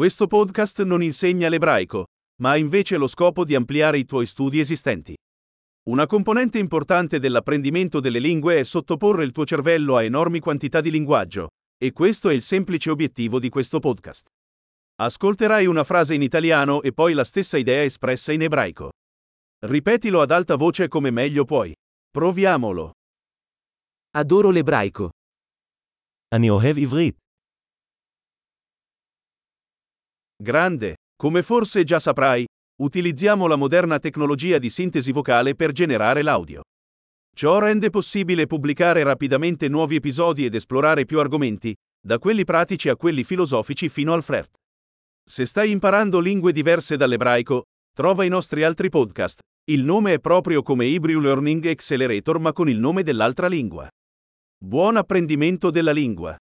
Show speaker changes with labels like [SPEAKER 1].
[SPEAKER 1] Questo podcast non insegna l'ebraico, ma ha invece lo scopo di ampliare i tuoi studi esistenti. Una componente importante dell'apprendimento delle lingue è sottoporre il tuo cervello a enormi quantità di linguaggio, e questo è il semplice obiettivo di questo podcast. Ascolterai una frase in italiano e poi la stessa idea espressa in ebraico. Ripetilo ad alta voce come meglio puoi. Proviamolo.
[SPEAKER 2] Adoro l'ebraico.
[SPEAKER 3] אני אוהב עברית.
[SPEAKER 1] Grande. Come forse già saprai, utilizziamo la moderna tecnologia di sintesi vocale per generare l'audio. Ciò rende possibile pubblicare rapidamente nuovi episodi ed esplorare più argomenti, da quelli pratici a quelli filosofici fino al flirt. Se stai imparando lingue diverse dall'ebraico, trova i nostri altri podcast. Il nome è proprio come Hebrew Learning Accelerator ma con il nome dell'altra lingua. Buon apprendimento della lingua!